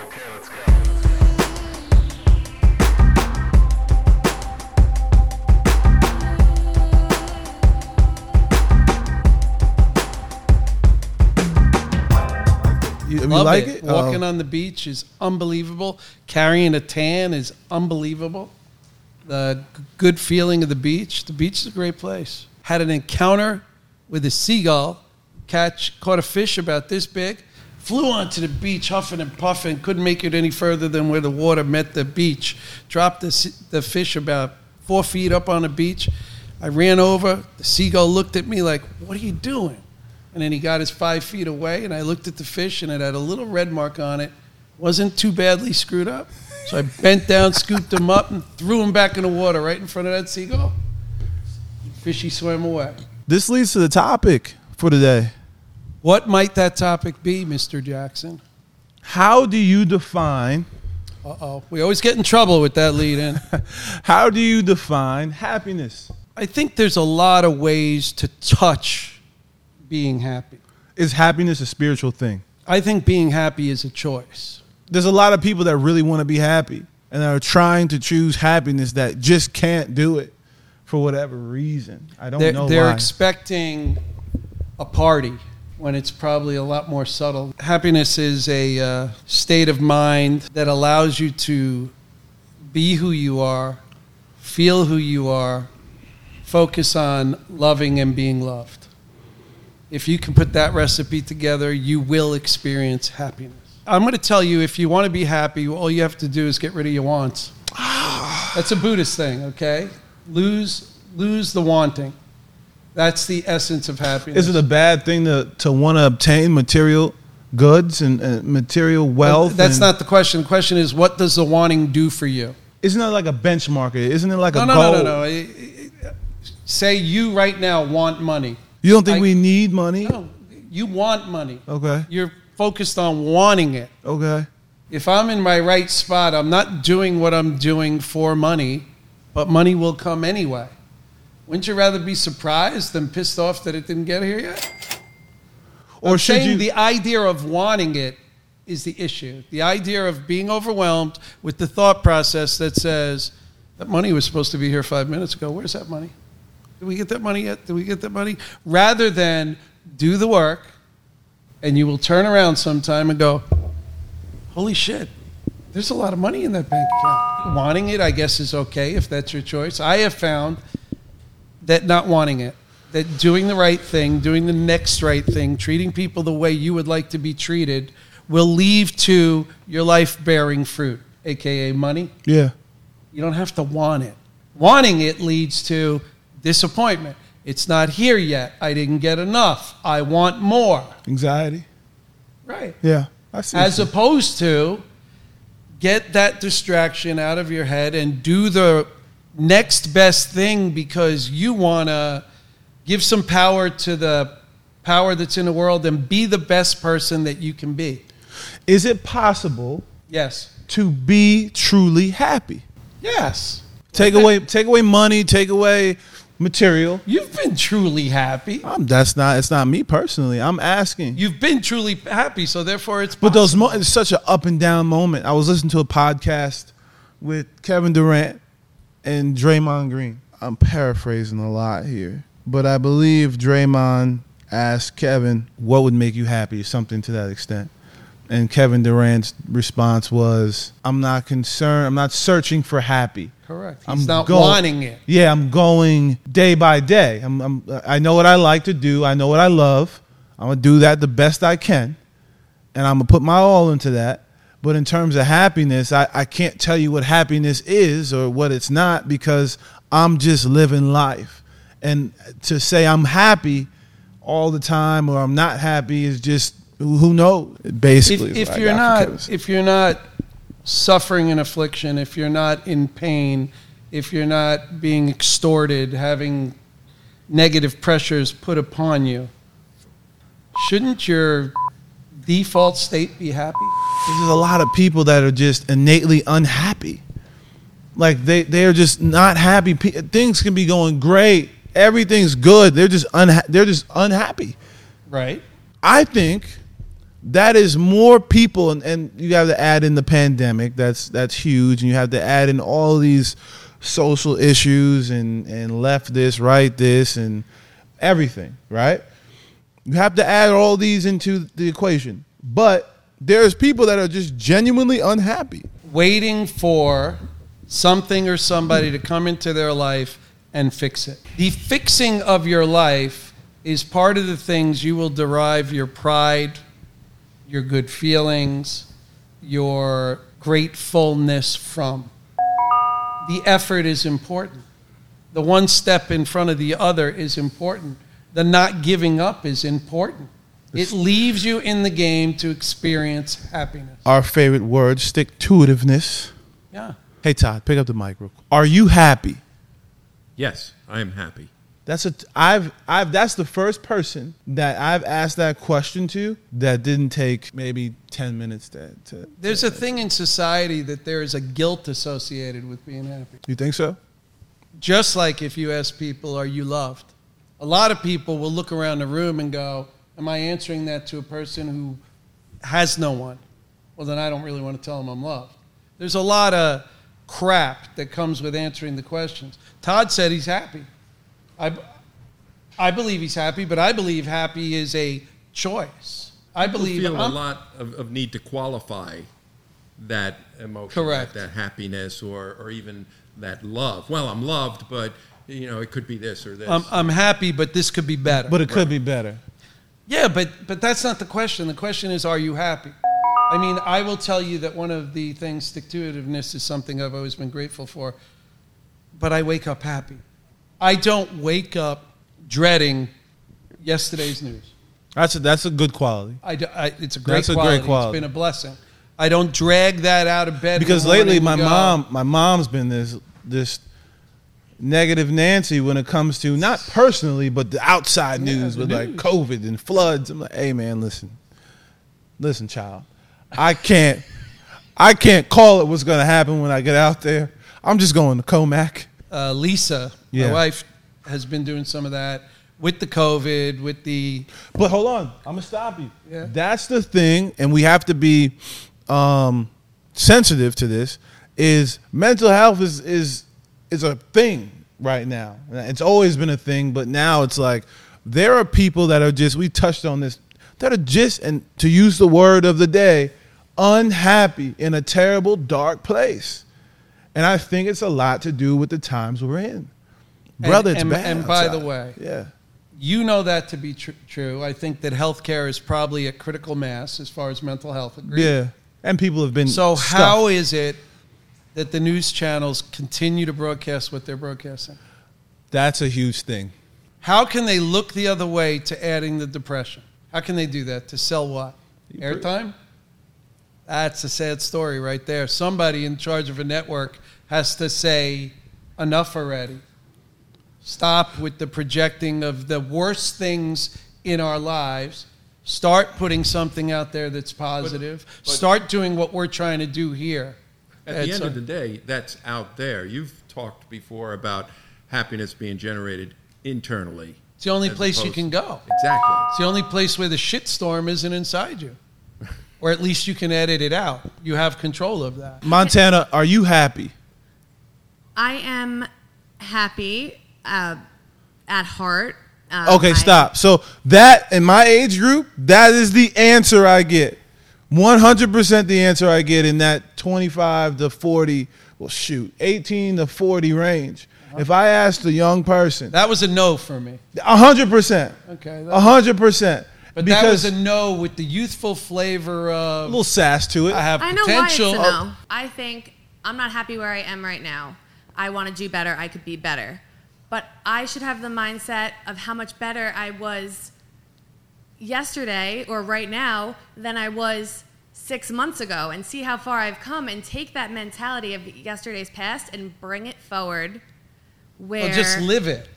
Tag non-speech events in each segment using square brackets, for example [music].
Okay, let's go. You, you Love like it. it? Walking Oh. on the beach is unbelievable. Carrying a tan is unbelievable. The g- good feeling of the beach. The beach is a great place. Had an encounter with a seagull. Catch caught a fish about this big. Flew onto the beach, huffing and puffing. Couldn't make it any further than where the water met the beach. Dropped the, the fish about four feet up on the beach. I ran over. The seagull looked at me like, "What are you doing?" And then he got his five feet away, and I looked at the fish, and it had a little red mark on it. Wasn't too badly screwed up. So I bent down, scooped him up, and threw him back in the water right in front of that seagull. Fishy swam away. This leads to the topic for today. What might that topic be, Mr. Jackson? How do you define? Uh oh. We always get in trouble with that lead in. [laughs] How do you define happiness? I think there's a lot of ways to touch being happy. Is happiness a spiritual thing? I think being happy is a choice. There's a lot of people that really want to be happy and are trying to choose happiness that just can't do it for whatever reason. I don't They're, know they're why. expecting a party when it's probably a lot more subtle. Happiness is a uh, state of mind that allows you to be who you are, feel who you are, focus on loving and being loved. If you can put that recipe together, you will experience happiness. I'm going to tell you if you want to be happy, all you have to do is get rid of your wants. [sighs] That's a Buddhist thing, okay? Lose lose the wanting. That's the essence of happiness. Is it a bad thing to, to want to obtain material goods and, and material wealth? That's and- not the question. The question is, what does the wanting do for you? Isn't it like a benchmark? Isn't it like No, a no, goal? no, no, no. I- Say you right now want money. You don't think I- we need money? No, you want money. Okay. You're focused on wanting it. Okay. If I'm in my right spot, I'm not doing what I'm doing for money, but money will come anyway. Wouldn't you rather be surprised than pissed off that it didn't get here yet? Or I'm should you? the idea of wanting it is the issue. The idea of being overwhelmed with the thought process that says that money was supposed to be here five minutes ago. Where's that money? Did we get that money yet? Did we get that money? Rather than do the work, and you will turn around sometime and go, "Holy shit." There's a lot of money in that bank account. Wanting it, I guess, is okay if that's your choice. I have found that not wanting it, that doing the right thing, doing the next right thing, treating people the way you would like to be treated, will leave to your life bearing fruit, aka money. yeah. You don't have to want it. Wanting it leads to disappointment. It's not here yet. I didn't get enough. I want more. Anxiety. Right. Yeah. I see. As opposed to get that distraction out of your head and do the next best thing because you want to give some power to the power that's in the world and be the best person that you can be. Is it possible Yes. to be truly happy? Yes. Take away, take away money, take away material. You've been truly happy. Um, that's not. It's not me personally. I'm asking. You've been truly happy, so therefore it's But those mo- it's such an up and down moment. I was listening to a podcast with Kevin Durant and Draymond Green. I'm paraphrasing a lot here, but I believe Draymond asked Kevin, "What would make you happy?" Something to that extent. And Kevin Durant's response was, "I'm not concerned. I'm not searching for happy. correct. I'm not go- wanting it. Yeah, I'm going day by day. I'm, I'm, I know what I like to do. I know what I love. I'm gonna do that the best I can, and I'm gonna put my all into that. But in terms of happiness, I, I can't tell you what happiness is or what it's not because I'm just living life. And to say I'm happy all the time or I'm not happy is just who knows. Basically, if, if you're not if you're not suffering an affliction if you're not in pain if you're not being extorted having negative pressures put upon you shouldn't your default state be happy there's a lot of people that are just innately unhappy. Like they they're just not happy. Pe- Things can be going great. Everything's good. They're just unha- they're just unhappy. right I think that is more people and, and you have to add in the pandemic that's that's huge and you have to add in all these social issues and and left this right this and everything right you have to add all these into the equation but there's people that are just genuinely unhappy waiting for something or somebody to come into their life and fix it. The fixing of your life is part of the things you will derive your pride, your good feelings, your gratefulness from. The effort is important. The one step in front of the other is important. The not giving up is important. It leaves you in the game to experience happiness. our favorite word stick to itiveness Yeah. hey todd pick up the mic real quick are you happy Yes, I am happy. That's a I've I've that's the first person that I've asked that question to that didn't take maybe ten minutes to, to There's a thing in society that there is a guilt associated with being happy. you think so? Just like if you ask people, Are you loved? A lot of people will look around the room and go, Am I answering that to a person who has no one? Well, then I don't really want to tell them I'm loved. There's a lot of crap that comes with answering the questions. Todd said he's happy. I, I believe he's happy, but I believe happy is a choice. I People believe feel a I'm- lot of, of need to qualify that emotion, Correct. That, that happiness, or or even that love. Well, I'm loved, but you know it could be this or this. I'm, I'm happy, but this could be better. But it could be better. Yeah, but but that's not the question. The question is, are you happy? I mean, I will tell you that one of the things, stick to itiveness, is something I've always been grateful for. But I wake up happy. I don't wake up dreading yesterday's news. That's a, that's a good quality. I, do- I- it's a great That's a great quality. quality. It's been a blessing. I don't drag that out of bed Because lately my go, mom my mom's been this this negative Nancy when it comes to not personally but the outside Yeah, news the with like. COVID and floods. I'm like, hey man, listen, listen, child, I can't I can't call it what's gonna happen when I get out there. I'm just going to Comac. uh, Lisa, Yeah. my wife, has been doing some of that with the COVID, with the But hold on, I'm gonna stop you. Yeah. That's the thing, and we have to be um, sensitive to this. Is mental health is is is a thing right now. It's always been a thing, but now it's like there are people that are just. We touched on this. That are just, and to use the word of the day, unhappy in a terrible, dark place. And I think it's a lot to do with the times we're in. Brother, it's and- bad. and by the way, yeah. You know that to be tr- true. I think that healthcare is probably at critical mass as far as mental health. Agreed? Yeah. And people have been So stuffed. how is it that the news channels continue to broadcast what they're broadcasting? That's a huge thing. How can they look the other way to adding the depression? How can they do that to sell what? Airtime? That's a sad story right there. Somebody in charge of a network has to say enough already. Stop with the projecting of the worst things in our lives. Start putting something out there that's positive. but- Start doing what we're trying to do here. At the end a- of the day, that's out there. You've talked before about happiness being generated internally. It's the only as place you can go. Exactly. It's the only place where the shitstorm isn't inside you. [laughs] Or at least you can edit it out. You have control of that. Montana, are you happy? I am happy uh, at heart. Uh, Okay, I- stop. So that in my age group, that is the answer I get. 100% the answer I get in that 25 to 40, well shoot, 18 to 40 range. Uh-huh. If I asked a young person, That was a no for me. 100%. Okay. 100%. But that was because a no with the youthful flavor of. a little sass to it. I have I know potential. why it's a no. I think I'm not happy where I am right now. I want to do better. I could be better. But I should have the mindset of how much better I was yesterday or right now than I was six months ago and see how far I've come and take that mentality of yesterday's past and bring it forward where Well, just live it.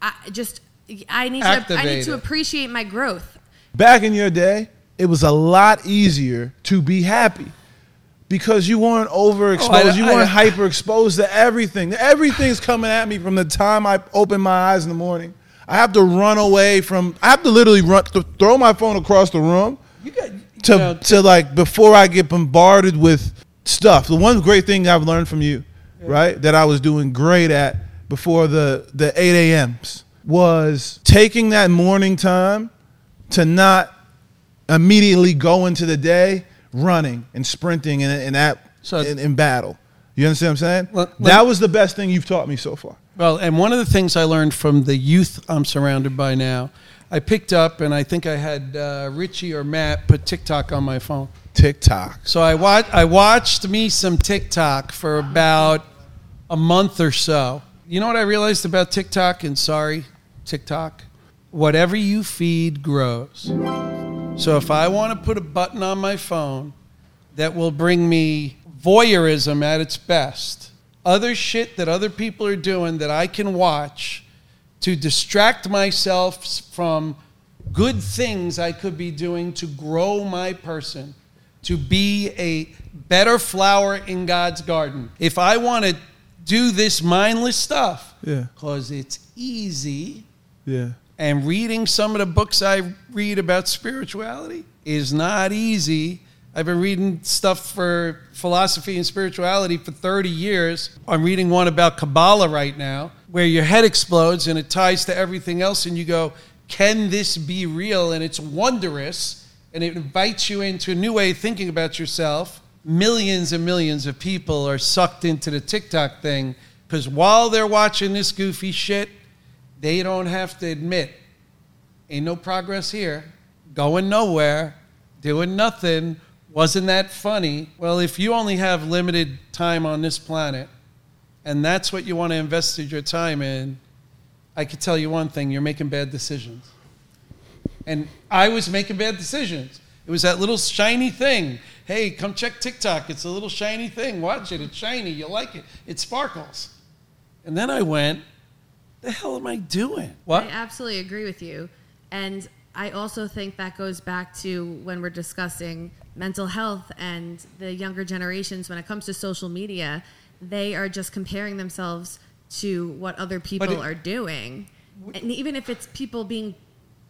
I just I need to I Activate need to it. appreciate my growth. Back in your day, it was a lot easier to be happy because you weren't overexposed. Oh, I- you weren't hyper exposed to everything. Everything's coming at me from the time I open my eyes in the morning. I have to run away from. I have to literally run, to throw my phone across the room. You got to know, to like before I get bombarded with stuff. The one great thing I've learned from you, right, that I was doing great at before the the eight a.m.s was taking that morning time to not immediately go into the day running and sprinting and, and that So- in, in battle. You understand what I'm saying? Let- let- that was the best thing you've taught me so far. Well, and one of the things I learned from the youth I'm surrounded by now, I picked up, and I think I had uh, Richie or Matt put TikTok on my phone. TikTok. So I watch, I watched me some TikTok for about a month or so. You know what I realized about TikTok? And sorry, TikTok, whatever you feed grows. So if I want to put a button on my phone that will bring me voyeurism at its best, other shit that other people are doing that I can watch to distract myself from good things I could be doing to grow my person, to be a better flower in God's garden. If I want to do this mindless stuff, Yeah. because it's easy, Yeah. and reading some of the books I read about spirituality is not easy. I've been reading stuff for philosophy and spirituality for 30 years. I'm reading one about Kabbalah right now, where your head explodes and it ties to everything else, and you go, Can this be real? And it's wondrous, and it invites you into a new way of thinking about yourself. Millions and millions of people are sucked into the TikTok thing because while they're watching this goofy shit, they don't have to admit ain't no progress here going nowhere doing nothing wasn't that funny? Well if you only have limited time on this planet and that's what you want to invest your time in i could tell you one thing you're making bad decisions. And i was making bad decisions. It was that little shiny thing. Hey come check tiktok. It's a little shiny thing. Watch it. It's shiny. You like it. It sparkles. And then i went the hell am I doing? What? I absolutely agree with you. And I also think that goes back to when we're discussing mental health and the younger generations when it comes to social media, they are just comparing themselves to what other people it- are doing. And even if it's people being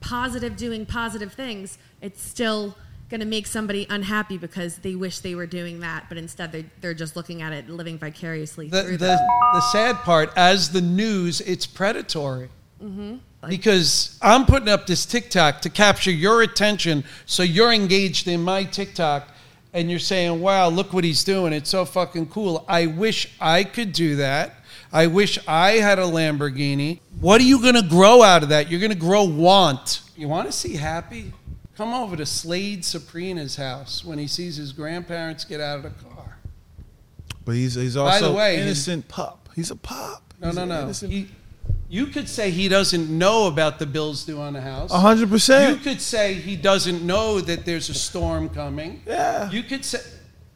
positive doing positive things, it's still going to make somebody unhappy because they wish they were doing that, but instead they're, they're just looking at it, living vicariously The, through the, them. the sad part, as the news, it's predatory. Mm-hmm. Because I'm putting up this TikTok to capture your attention so you're engaged in my TikTok and you're saying, wow, look what he's doing. It's so fucking cool. I wish I could do that. I wish I had a Lamborghini. What are you going to grow out of that? You're going to grow want. You want to see happy? Come over to Slade Saprina's house when he sees his grandparents get out of the car. But he's he's By the also way, his- innocent pup. He's a pup. No, He's no, no. innocent- He, you could say he doesn't know about the bills due on the house. A hundred You percent. could say he doesn't know that there's a storm coming. Yeah. You could say,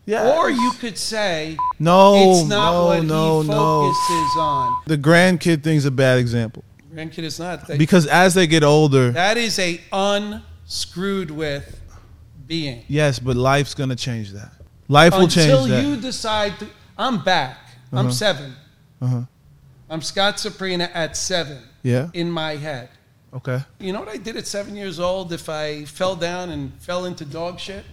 Yeah. or you could say No, it's not no, what no, he no. focuses on. The grandkid thing's a bad example Grandkid is not. They- because as they get older, that is a unscrewed with being. yes, but life's gonna change that. Life will Until change that. Until you decide to, I'm back. I'm 7 Uh-huh. I'm Scott Saprina at seven yeah. in my head. Okay. You know what I did at seven years old if I fell down and fell into dog shit?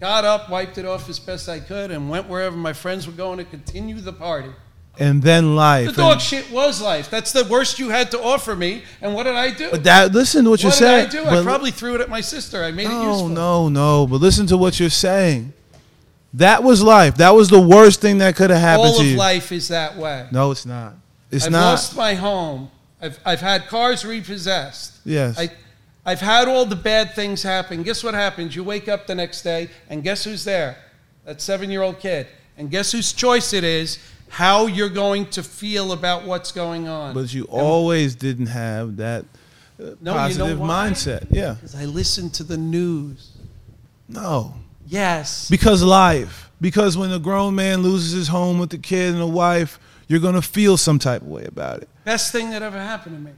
Got up, wiped it off as best I could, and went wherever my friends were going to continue the party. And then life. The dog and- shit was life. That's the worst you had to offer me. And what did I do? but that listen to what, you're saying. what did. I do? I probably threw it at my sister. I made it no, useful. no, no. no. But listen to what you're saying. That was life. That was the worst thing that could have happened All to of you. life is that way. No, it's not. It's I've not. lost my home. I've, I've had cars repossessed. Yes. I, I've had all the bad things happen. Guess what happens? You wake up the next day, and guess who's there? That seven year old kid. And guess whose choice it is how you're going to feel about what's going on. but you always didn't have that uh, No, you know positive mindset. Yeah. Because I listened to the news. No. Yes. Because life. Because when a grown man loses his home with the kid and a wife, you're gonna feel some type of way about it. Best thing that ever happened to me.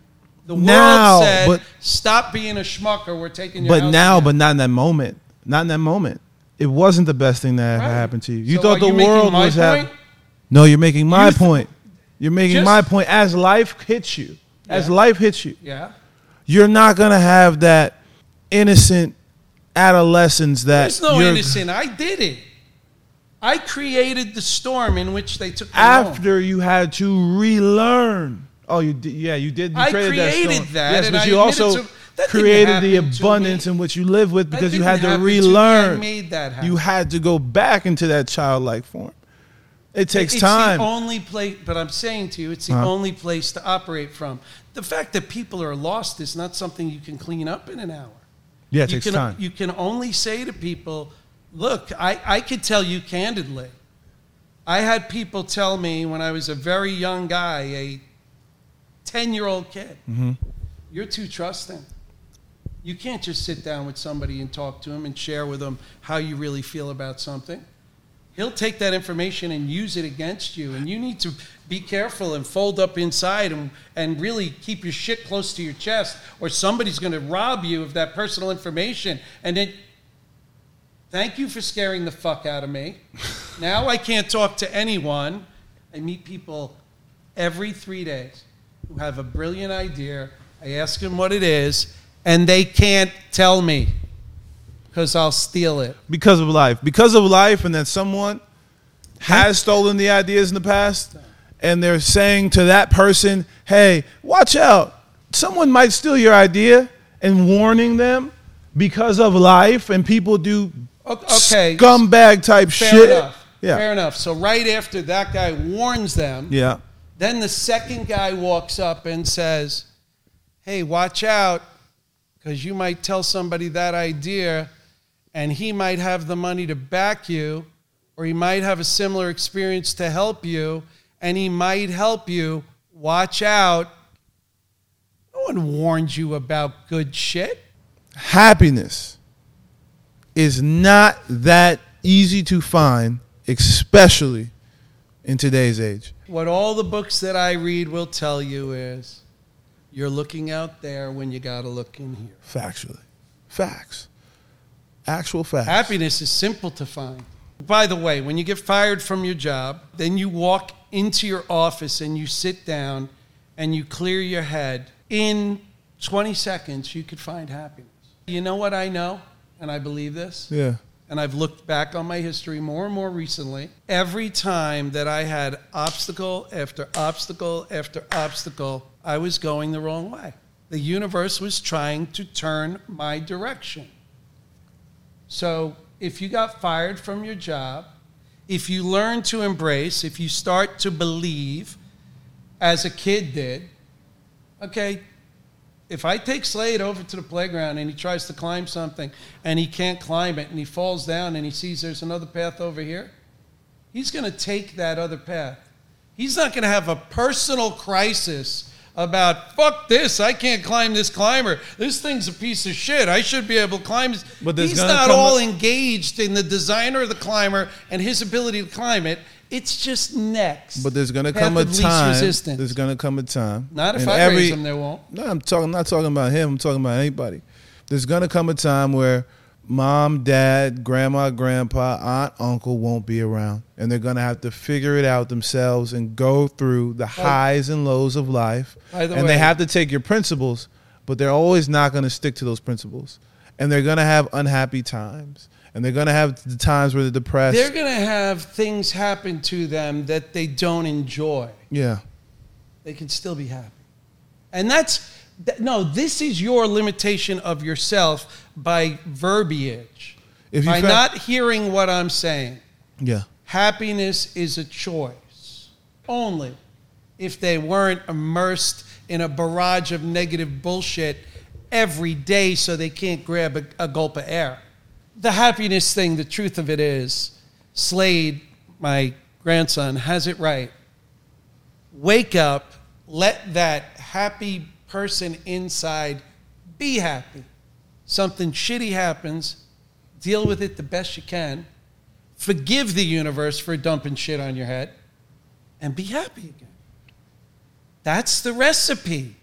The Now, world said, but- stop being a schmuck or we're taking your But house now, again." but not in that moment. Not in that moment. It wasn't the best thing that ever Right. happened to you. You So thought the you world was happening. No, you're making my You th- point. You're making Just- my point. As life hits you, as life hits you, Yeah. you're not gonna have that innocent adolescence that There's no innocent. I did it. I created the storm in which they took me home. after you had to relearn. Oh, you did, yeah, you did. You I created, created that, storm. that, Yes, but I you also to- created the abundance in which you live with because you had to happen to me. I relearn. made that happen. You had to go back into that childlike form. It takes it's time. the only place, but I'm saying to you, it's the Huh? only place to operate from. The fact that people are lost is not something you can clean up in an hour. yeah, it you takes can, time. You can only say to people, look, I, I could tell you candidly. I had people tell me when I was a very young guy, a 10 year old kid, Mm-hmm. you're too trusting. You can't just sit down with somebody and talk to him and share with them how you really feel about something. He'll take that information and use it against you. And you need to be careful and fold up inside and, and really keep your shit close to your chest, or somebody's going to rob you of that personal information. And then, thank you for scaring the fuck out of me. now I can't talk to anyone. I meet people every three days who have a brilliant idea. I ask them what it is, and they can't tell me because I'll steal it. because of life. Because of life, and that someone has stolen the ideas in the past, and they're saying to that person, hey, watch out. Someone might steal your idea, and warning them because of life, and people do Okay. scumbag type Fair shit. enough. Yeah. Fair enough. So right after that guy warns them, Yeah. then the second guy walks up and says, "Hey, watch out, because you might tell somebody that idea, and he might have the money to back you, or he might have a similar experience to help you, and he might help you. Watch out." No one warns you about good shit. Happiness is not that easy to find, especially in today's age. What all the books that I read will tell you is you're looking out there when you got to look in here. Factually. Facts. Actual facts. Happiness is simple to find. By the way, when you get fired from your job, then you walk into your office and you sit down and you clear your head. In 20 seconds, you could find happiness. You know what I know? And I believe this? Yeah. and I've looked back on my history more and more recently. Every time that I had obstacle after obstacle after obstacle, I was going the wrong way. The universe was trying to turn my direction. So if you got fired from your job, if you learn to embrace, if you start to believe, as a kid did, okay, if I take Slade over to the playground and he tries to climb something and he can't climb it and he falls down and he sees there's another path over here, he's going to take that other path. He's not going to have a personal crisis about fuck this, I can't climb this climber. This thing's a piece of shit. I should be able to climb this. But He's not all a- engaged in the designer of the climber and his ability to climb it. It's just next. But there's gonna Path come a time. resistance. There's gonna come a time. not if I every- raise them, there won't. No, I'm talking. I'm not talking about him. I'm talking about anybody. There's gonna come a time where mom, dad, grandma, grandpa, aunt, uncle won't be around, and they're gonna have to figure it out themselves and go through the highs and lows of life. And way- they have to take your principles, but they're always not gonna stick to those principles, and they're gonna have unhappy times, and they're gonna have the times where they're depressed. They're going to have things happen to them that they don't enjoy. yeah. They can still be happy. And that's, th- no, this is your limitation of yourself by verbiage. If you by fa- not hearing what I'm saying. Yeah. Happiness is a choice. Only if they weren't immersed in a barrage of negative bullshit every day so they can't grab a, a gulp of air. The happiness thing, the truth of it is, Slade, my grandson, has it right. Wake up, let that happy person inside be happy. Something shitty happens, deal with it the best you can forgive the universe for dumping shit on your head, and be happy again. That's the recipe.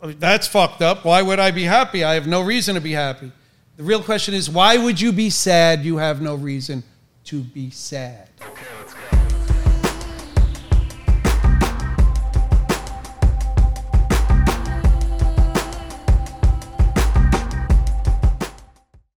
That's fucked up. Why would I be happy? I have no reason to be happy. The real question is why would you be sad? You have no reason to be sad.